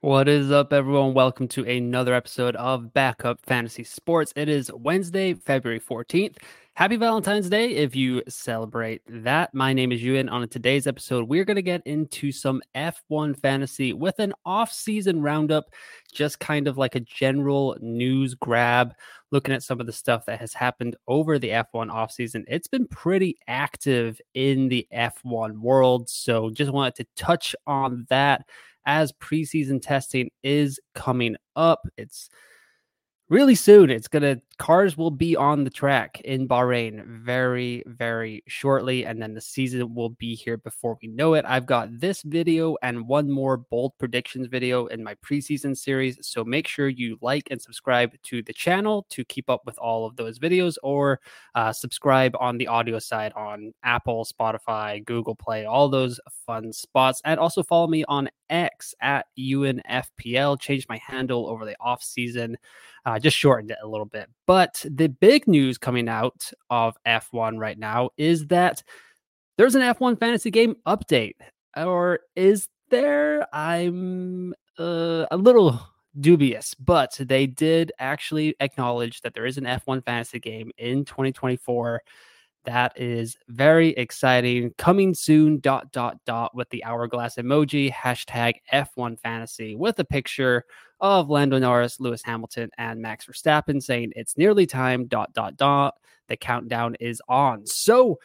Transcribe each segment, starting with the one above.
What is up, everyone? Welcome to another episode of Backup Fantasy Sports. It is Wednesday, February 14th. Happy Valentine's Day if you celebrate that. My name is Euan. On today's episode, we're going to get into some F1 fantasy with an off-season roundup, just kind of like a general news grab, looking at some of the stuff that has happened over the F1 offseason. It's been pretty active in the F1 world, so just wanted to touch on that as preseason testing is coming up. It's really soon. It's gonna cars will be on the track in Bahrain very, very shortly, and then the season will be here before we know it. I've got this video and one more bold predictions video in my preseason series. So make sure you like and subscribe to the channel to keep up with all of those videos, or uh, subscribe on the audio side on Apple, Spotify, Google Play, all those fun spots, and also follow me on X at EuanFPL. Changed my handle over the off season. Uh, just shortened it a little bit. But the big news coming out of F1 right now is that there's an F1 fantasy game update. Or is there? I'm uh, a little dubious, but they did actually acknowledge that there is an F1 fantasy game in 2024 that is very exciting. Coming soon, dot, dot, dot, with the hourglass emoji, hashtag F1 fantasy with a picture of Lando Norris, Lewis Hamilton, and Max Verstappen saying it's nearly time, dot, dot, dot. The countdown is on. So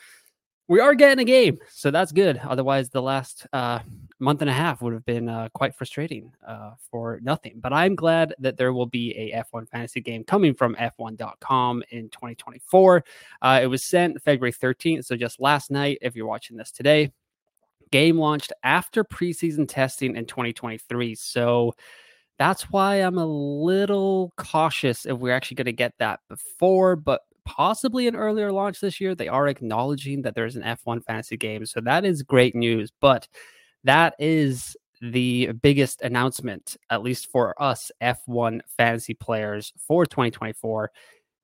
we are getting a game. So that's good. Otherwise, the last uh, month and a half would have been uh, quite frustrating uh, for nothing. But I'm glad that there will be a F1 fantasy game coming from F1.com in 2024. Uh, it was sent February 13th. So just last night, if you're watching this today, game launched after preseason testing in 2023. So that's why I'm a little cautious if we're actually going to get that before, but possibly an earlier launch this year. They are acknowledging that there's an F1 fantasy game. So that is great news. But that is the biggest announcement, at least for us F1 fantasy players for 2024,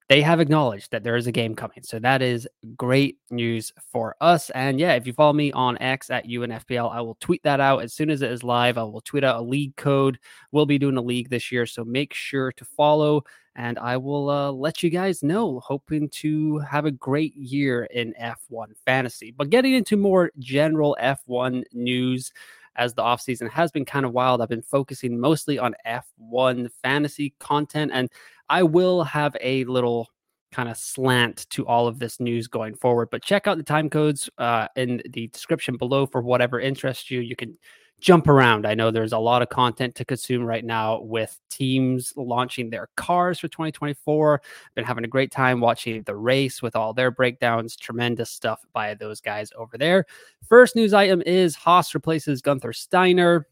they have acknowledged that there is a game coming. So that is great news for us. And yeah, if you follow me on X at EuanFPL, I will tweet that out as soon as it is live. I will tweet out a league code. We'll be doing a league this year. So make sure to follow and I will uh, let you guys know. Hoping to have a great year in F1 fantasy. But getting into more general F1 news as the offseason has been kind of wild. I've been focusing mostly on F1 fantasy content and I will have a little kind of slant to all of this news going forward. But check out the time codes uh, in the description below for whatever interests you. You can jump around. I know there's a lot of content to consume right now with teams launching their cars for 2024. Been having a great time watching the race with all their breakdowns. Tremendous stuff by those guys over there. First news item is Haas replaces Guenther Steiner.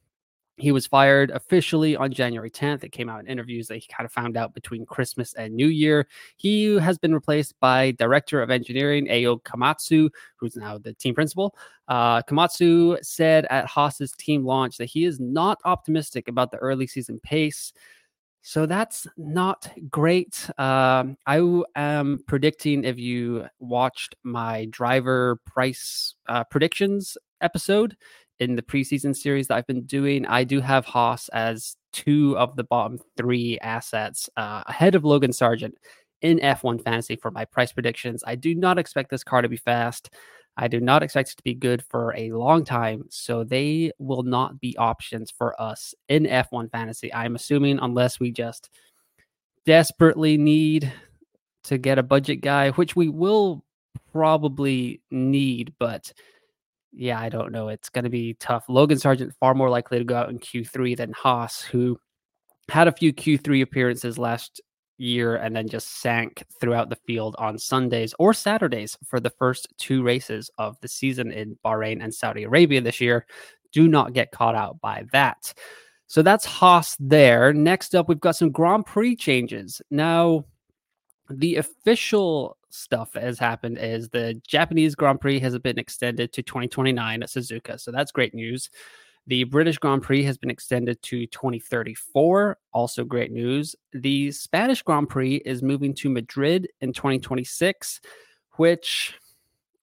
He was fired officially on January 10th. It came out in interviews that he kind of found out between Christmas and New Year. He has been replaced by Director of Engineering Ayo Komatsu, who's now the team principal. Uh, Komatsu said at Haas's team launch that he is not optimistic about the early season pace. So that's not great. Um, I am predicting if you watched my driver price uh, predictions episode, in the preseason series that I've been doing, I do have Haas as two of the bottom three assets uh, ahead of Logan Sargeant in F1 fantasy for my price predictions. I do not expect this car to be fast. I do not expect it to be good for a long time. So they will not be options for us in F1 fantasy. I'm assuming, unless we just desperately need to get a budget guy, which we will probably need, but yeah, I don't know. It's going to be tough. Logan Sargeant far more likely to go out in Q3 than Haas, who had a few Q3 appearances last year and then just sank throughout the field on Sundays or Saturdays for the first two races of the season in Bahrain and Saudi Arabia this year. Do not get caught out by that. So that's Haas there. Next up, we've got some Grand Prix changes. Now, the official stuff that has happened is the Japanese Grand Prix has been extended to 2029 at Suzuka. So that's great news. The British Grand Prix has been extended to 2034. Also, great news. The Spanish Grand Prix is moving to Madrid in 2026, which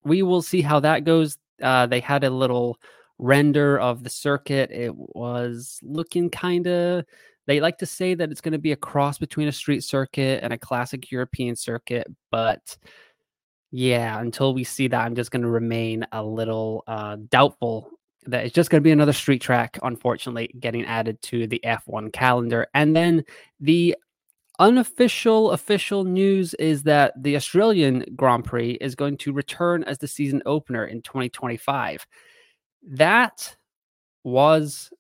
we will see how that goes. Uh, they had a little render of the circuit. It was looking kind of. They like to say that it's going to be a cross between a street circuit and a classic European circuit, but yeah, until we see that, I'm just going to remain a little uh, doubtful that it's just going to be another street track, unfortunately, getting added to the F1 calendar. And then the unofficial official news is that the Australian Grand Prix is going to return as the season opener in 2025. That was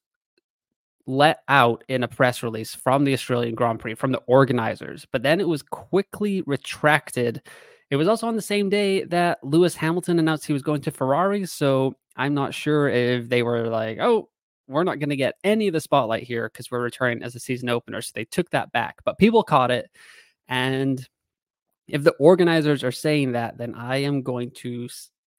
let out in a press release from the Australian Grand Prix from the organizers, but then it was quickly retracted. It was also on the same day that Lewis Hamilton announced he was going to Ferrari, so I'm not sure if they were like, "Oh, we're not going to get any of the spotlight here because we're returning as a season opener. So they took that back, but people caught it. And if the organizers are saying that, then I am going to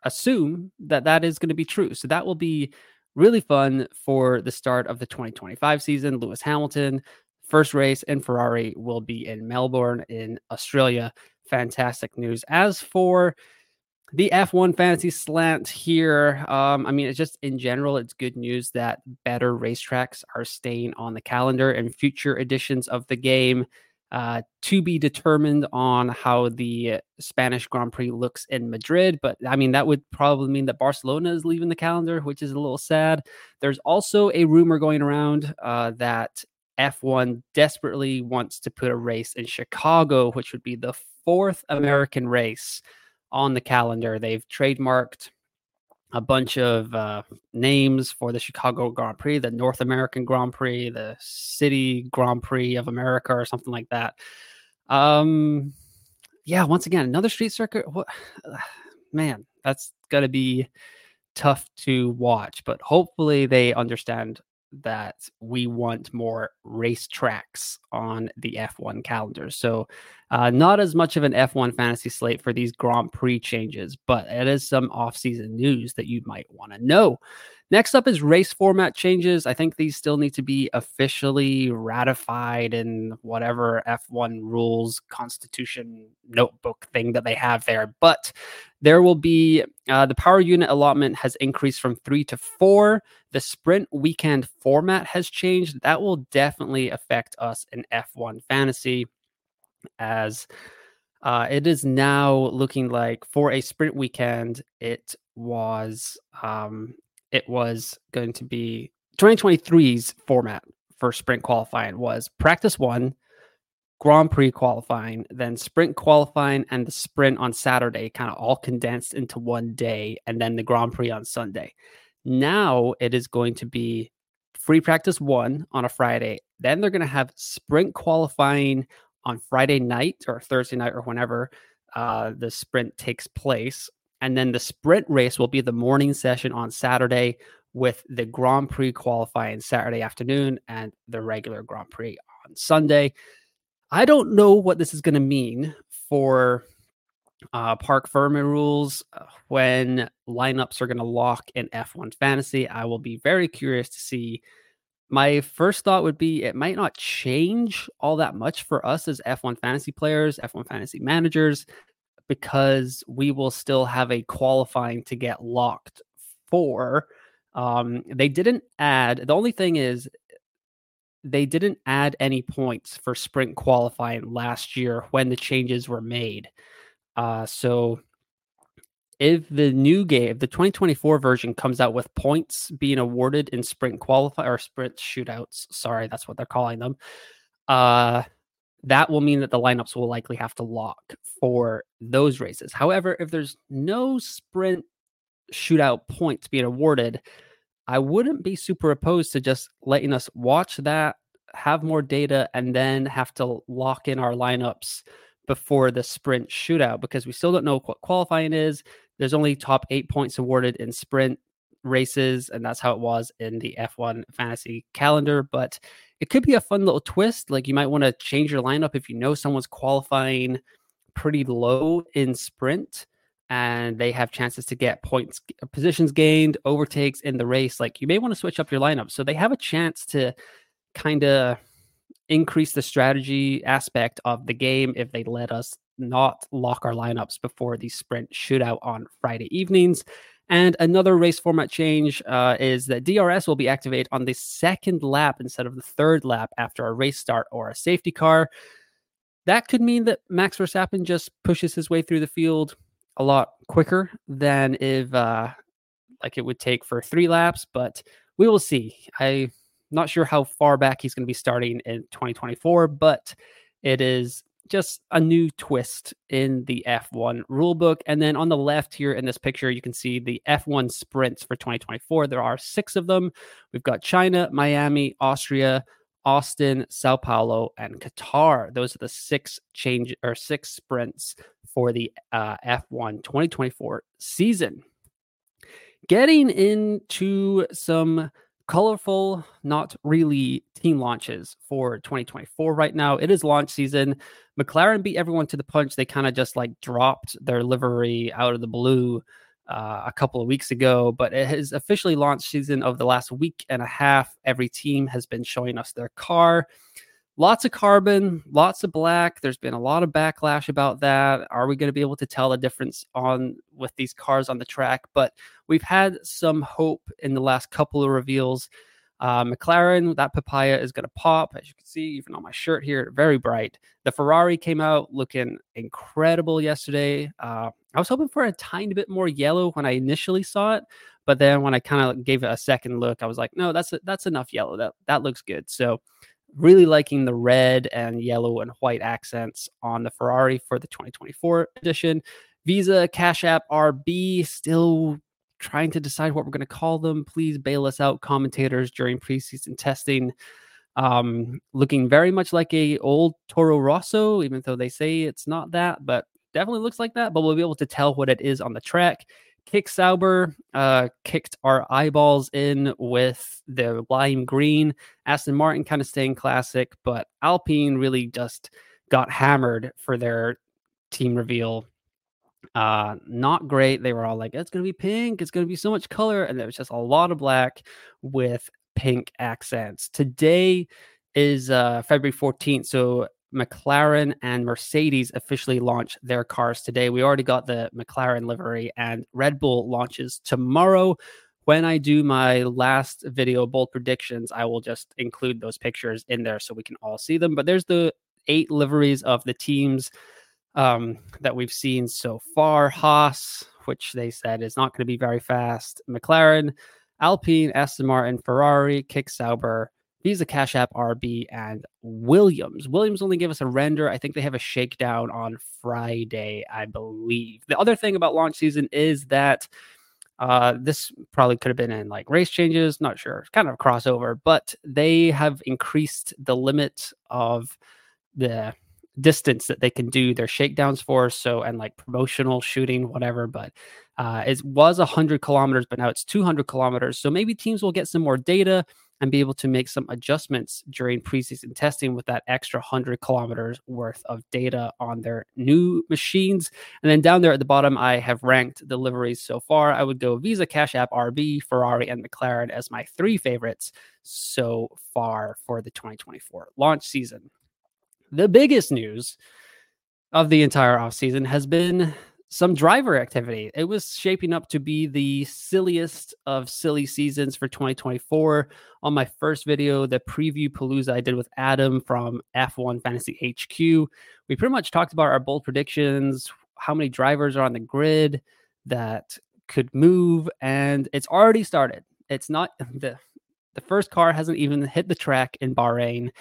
assume that that is going to be true. So that will be really fun for the start of the 2025 season. Lewis Hamilton, first race in Ferrari will be in Melbourne in Australia. Fantastic news. As for the F1 fantasy slant here. Um, I mean, it's just in general, it's good news that better racetracks are staying on the calendar and future editions of the game. Uh, to be determined on how the Spanish Grand Prix looks in Madrid. But I mean, that would probably mean that Barcelona is leaving the calendar, which is a little sad. There's also a rumor going around uh, that F1 desperately wants to put a race in Chicago, which would be the fourth American race on the calendar. They've trademarked a bunch of uh, names for the Chicago Grand Prix, the North American Grand Prix, the City Grand Prix of America, or something like that. Um, yeah, once again, another street circuit. What, man, that's going to be tough to watch, but hopefully they understand that we want more race tracks on the F1 calendar. So, uh, not as much of an F1 fantasy slate for these Grand Prix changes, but it is some off-season news that you might want to know. Next up is race format changes. I think these still need to be officially ratified in whatever F1 rules constitution notebook thing that they have there. But there will be uh, the power unit allotment has increased from three to four. The sprint weekend format has changed. That will definitely affect us in F1 fantasy as uh, it is now looking like for a sprint weekend, it was um, it was going to be 2023's format for sprint qualifying was practice one, Grand Prix qualifying, then sprint qualifying, and the sprint on Saturday, kind of all condensed into one day, and then the Grand Prix on Sunday. Now it is going to be free practice one on a Friday. Then they're going to have sprint qualifying on Friday night or Thursday night or whenever uh, the sprint takes place. And then the sprint race will be the morning session on Saturday with the Grand Prix qualifying Saturday afternoon and the regular Grand Prix on Sunday. I don't know what this is going to mean for uh, Parc Ferme rules uh, when lineups are going to lock in F1 fantasy. I will be very curious to see. My first thought would be it might not change all that much for us as F1 fantasy players, F1 fantasy managers because we will still have a qualifying to get locked for. Um, they didn't add, the only thing is, they didn't add any points for sprint qualifying last year when the changes were made. Uh, so if the new game, the 2024 version comes out with points being awarded in sprint qualify or sprint shootouts, sorry, that's what they're calling them. Uh, that will mean that the lineups will likely have to lock for those races. However, if there's no sprint shootout points being awarded, I wouldn't be super opposed to just letting us watch that, have more data, and then have to lock in our lineups before the sprint shootout because we still don't know what qualifying is. There's only top eight points awarded in sprint races, and that's how it was in the F1 fantasy calendar. But it could be a fun little twist. Like you might want to change your lineup if you know someone's qualifying pretty low in sprint and they have chances to get points, positions gained, overtakes in the race. Like you may want to switch up your lineup. So they have a chance to kind of increase the strategy aspect of the game if they let us not lock our lineups before the sprint shootout on Friday evenings. And another race format change uh, is that DRS will be activated on the second lap instead of the third lap after a race start or a safety car. That could mean that Max Verstappen just pushes his way through the field a lot quicker than if uh, like it would take for three laps, but we will see. I'm not sure how far back he's going to be starting in 2024, but it is just a new twist in the F1 rulebook. And then on the left here in this picture, you can see the F1 sprints for 2024. There are six of them. We've got China, Miami, Austria, Austin, Sao Paulo, and Qatar. Those are the six change or six sprints for the uh, F1 2024 season. Getting into some colorful, not really team launches for 2024 right now. It is launch season. McLaren beat everyone to the punch. They kind of just like dropped their livery out of the blue uh, a couple of weeks ago, but it has officially launched season of the last week and a half. Every team has been showing us their car lots of carbon, lots of black. There's been a lot of backlash about that. Are we going to be able to tell the difference on with these cars on the track? But we've had some hope in the last couple of reveals. Uh, McLaren, that papaya is going to pop, as you can see, even on my shirt here, very bright. The Ferrari came out looking incredible yesterday. Uh, I was hoping for a tiny bit more yellow when I initially saw it, but then when I kind of gave it a second look, I was like, no, that's that's enough yellow. That that looks good. So Really liking the red and yellow and white accents on the Ferrari for the 2024 edition. Visa, Cash App, RB, still trying to decide what we're going to call them. Please bail us out, commentators, during preseason testing. Um, looking very much like a old Toro Rosso, even though they say it's not that, but definitely looks like that. But we'll be able to tell what it is on the track. Kick Sauber uh, kicked our eyeballs in with the lime green. Aston Martin kind of staying classic, but Alpine really just got hammered for their team reveal. Uh, not great. They were all like, it's to be pink. It's to be so much color. And there was just a lot of black with pink accents. Today is uh, February 14th. So McLaren and Mercedes officially launch their cars today. We already got the McLaren livery, and Red Bull launches tomorrow. When I do my last video bold predictions, I will just include those pictures in there so we can all see them. But there's the eight liveries of the teams um, that we've seen so far. Haas, which they said is not going to be very fast. McLaren, Alpine, Aston Martin, Ferrari, Kick Sauber, Visa Cash App, RB, and Williams. Williams only gave us a render. I think they have a shakedown on Friday, I believe. The other thing about launch season is that uh, this probably could have been in like race changes, not sure, kind of crossover, but they have increased the limit of the distance that they can do their shakedowns for. So, and like promotional shooting, whatever. But uh, it was 100 kilometers, but now it's 200 kilometers. So maybe teams will get some more data and be able to make some adjustments during preseason testing with that extra 100 kilometers worth of data on their new machines. And then down there at the bottom, I have ranked deliveries so far. I would go Visa, Cash App, RB, Ferrari, and McLaren as my three favorites so far for the 2024 launch season. The biggest news of the entire offseason has been some driver activity. It was shaping up to be the silliest of silly seasons for 2024. On my first video, the preview palooza I did with Adam from F1 Fantasy HQ, we pretty much talked about our bold predictions, how many drivers are on the grid that could move, and it's already started. It's not the the first car hasn't even hit the track in Bahrain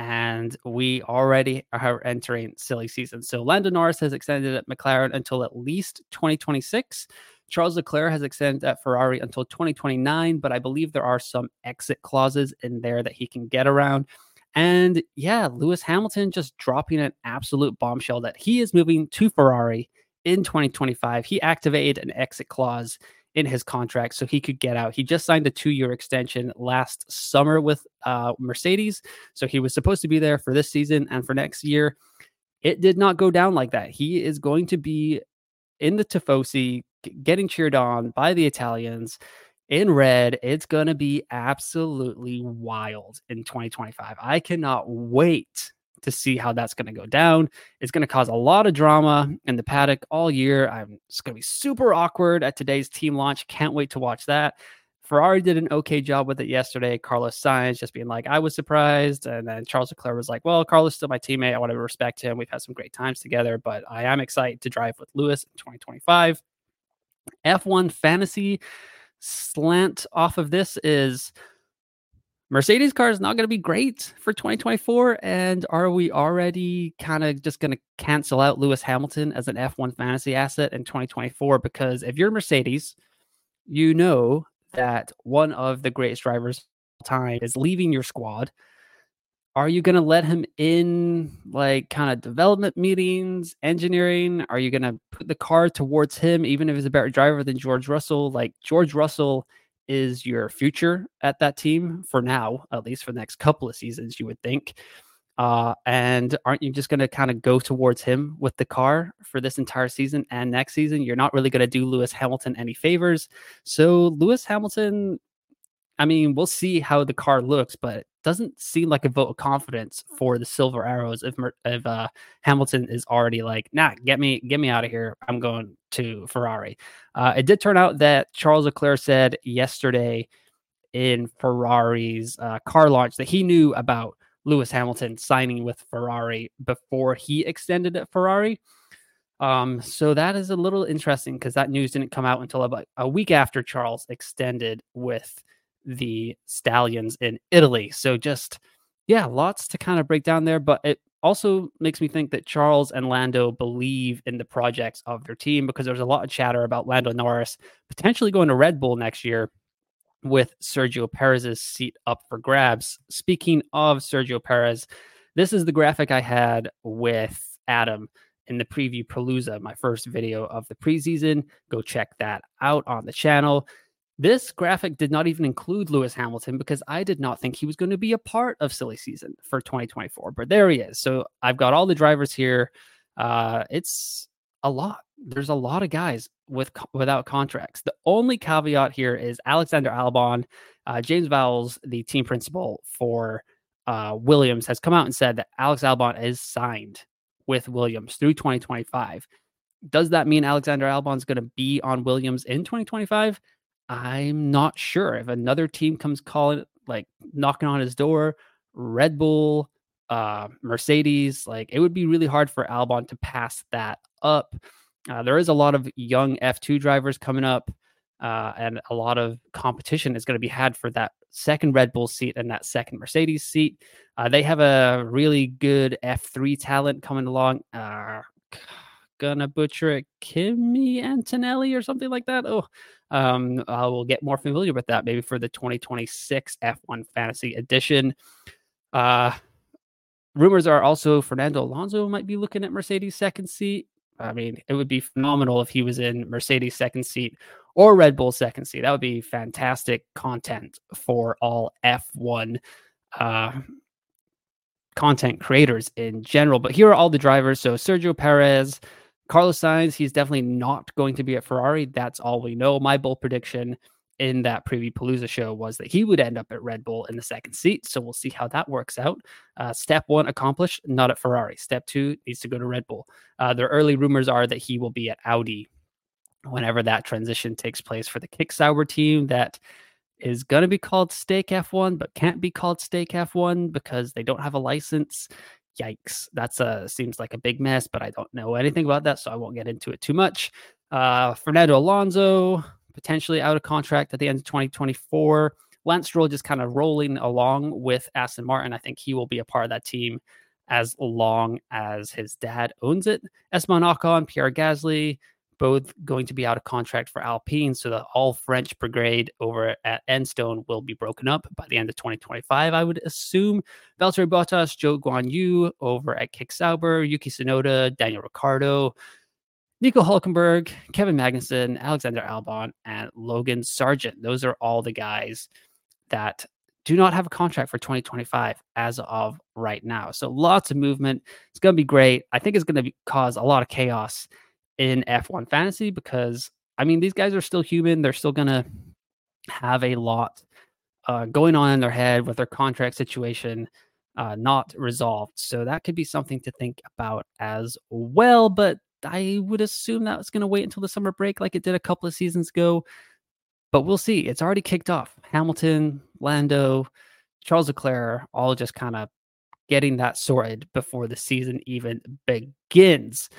and we already are entering silly season. So Lando Norris has extended at McLaren until at least 2026. Charles Leclerc has extended at Ferrari until 2029, but I believe there are some exit clauses in there that he can get around. And yeah, Lewis Hamilton just dropping an absolute bombshell that he is moving to Ferrari in 2025. He activated an exit clause in his contract so he could get out. He just signed a two year extension last summer with uh, Mercedes. So he was supposed to be there for this season and for next year. It did not go down like that. He is going to be in the Tifosi, getting cheered on by the Italians in red. It's going to be absolutely wild in 2025. I cannot wait to see how that's going to go down. It's going to cause a lot of drama in the paddock all year. I'm it's going to be super awkward at today's team launch. Can't wait to watch that. Ferrari did an okay job with it yesterday. Carlos Sainz just being like, I was surprised. And then Charles Leclerc was like, Well, Carlos is still my teammate. I want to respect him. We've had some great times together, but I am excited to drive with Lewis in 2025. F1 fantasy slant off of this is Mercedes car is not going to be great for 2024. And are we already kind of just going to cancel out Lewis Hamilton as an F1 fantasy asset in 2024? Because if you're Mercedes, you know that one of the greatest drivers of time is leaving your squad. Are you going to let him in like kind of development meetings, engineering? Are you going to put the car towards him, even if he's a better driver than George Russell? Like George Russell is your future at that team for now, at least for the next couple of seasons, you would think. Uh, and aren't you just going to kind of go towards him with the car for this entire season and next season? You're not really going to do Lewis Hamilton any favors. So, Lewis Hamilton, I mean, we'll see how the car looks, but it doesn't seem like a vote of confidence for the Silver Arrows if, if uh, Hamilton is already like, nah, get me, get me out of here. I'm going to Ferrari. Uh, it did turn out that Charles Leclerc said yesterday in Ferrari's uh, car launch that he knew about Lewis Hamilton signing with Ferrari before he extended at Ferrari. Um, so that is a little interesting because that news didn't come out until about a week after Charles extended with the Stallions in Italy. So just yeah, lots to kind of break down there, but it also makes me think that Charles and Lando believe in the projects of their team because there's a lot of chatter about Lando Norris potentially going to Red Bull next year with Sergio Perez's seat up for grabs. Speaking of Sergio Perez, this is the graphic I had with Adam in the preview Palooza, my first video of the preseason. Go check that out on the channel. This graphic did not even include Lewis Hamilton because I did not think he was going to be a part of silly season for 2024. But there he is. So I've got all the drivers here. Uh, it's a lot. There's a lot of guys with without contracts. The only caveat here is Alexander Albon, uh, James Vowles, the team principal for uh, Williams, has come out and said that Alex Albon is signed with Williams through 2025. Does that mean Alexander Albon is going to be on Williams in 2025? I'm not sure if another team comes calling, like knocking on his door, Red Bull, uh, Mercedes, like it would be really hard for Albon to pass that up. Uh, there is a lot of young F2 drivers coming up, uh, and a lot of competition is going to be had for that second Red Bull seat and that second Mercedes seat. Uh, they have a really good F3 talent coming along. Uh, gonna butcher it, Kimi Antonelli or something like that. Oh, um, I will get more familiar with that maybe for the 2026 F1 Fantasy Edition. Uh, rumors are also Fernando Alonso might be looking at Mercedes second seat. I mean, it would be phenomenal if he was in Mercedes second seat or Red Bull second seat. That would be fantastic content for all F1 uh, content creators in general. But here are all the drivers. So Sergio Perez, Carlos Sainz, he's definitely not going to be at Ferrari. That's all we know. My bold prediction in that preview Palooza show was that he would end up at Red Bull in the second seat. So we'll see how that works out. Uh, step one accomplished, not at Ferrari. Step two needs to go to Red Bull. Uh, the early rumors are that he will be at Audi whenever that transition takes place for the Kick-Sauber team that is going to be called Stake F1, but can't be called Stake F1 because they don't have a license yikes, that's a seems like a big mess, but I don't know anything about that, so I won't get into it too much. Uh, Fernando Alonso potentially out of contract at the end of 2024. Lance Stroll just kind of rolling along with Aston Martin. I think he will be a part of that team as long as his dad owns it. Esteban Ocon, Pierre Gasly, both going to be out of contract for Alpine. So the all French brigade over at Enstone will be broken up by the end of 2025, I would assume. Valtteri Bottas, guan Guanyu over at Kick-Sauber, Yuki Tsunoda, Daniel Ricciardo, Nico Hulkenberg, Kevin Magnussen, Alexander Albon, and Logan Sargeant. Those are all the guys that do not have a contract for 2025 as of right now. So lots of movement. It's going to be great. I think it's going to cause a lot of chaos in F1 fantasy because I mean these guys are still human. They're still gonna have a lot uh, going on in their head with their contract situation. uh, not resolved. So that could be something to think about as well. But I would assume that was going to wait until the summer break, like it did a couple of seasons ago. But we'll see. It's already kicked off. Hamilton, Lando, Charles Leclerc, all just kind of getting that sorted before the season even begins.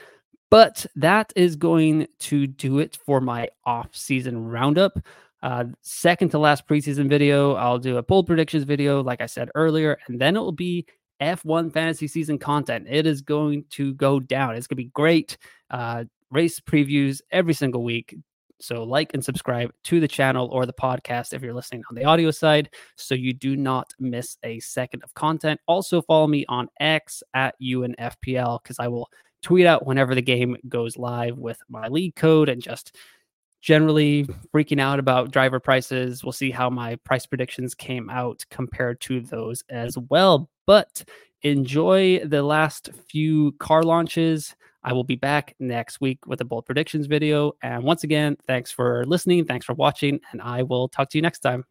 But that is going to do it for my off-season roundup. Uh, second to last preseason video, I'll do a bold predictions video, like I said earlier, and then it will be F1 fantasy season content. It is going to go down. It's going to be great. Uh, race previews every single week. So, like and subscribe to the channel or the podcast if you're listening on the audio side so you do not miss a second of content. Also, follow me on X at EuanFPL because I will tweet out whenever the game goes live with my league code and just generally freaking out about driver prices. We'll see how my price predictions came out compared to those as well. But enjoy the last few car launches. I will be back next week with a bold predictions video. And once again, thanks for listening. Thanks for watching. And I will talk to you next time.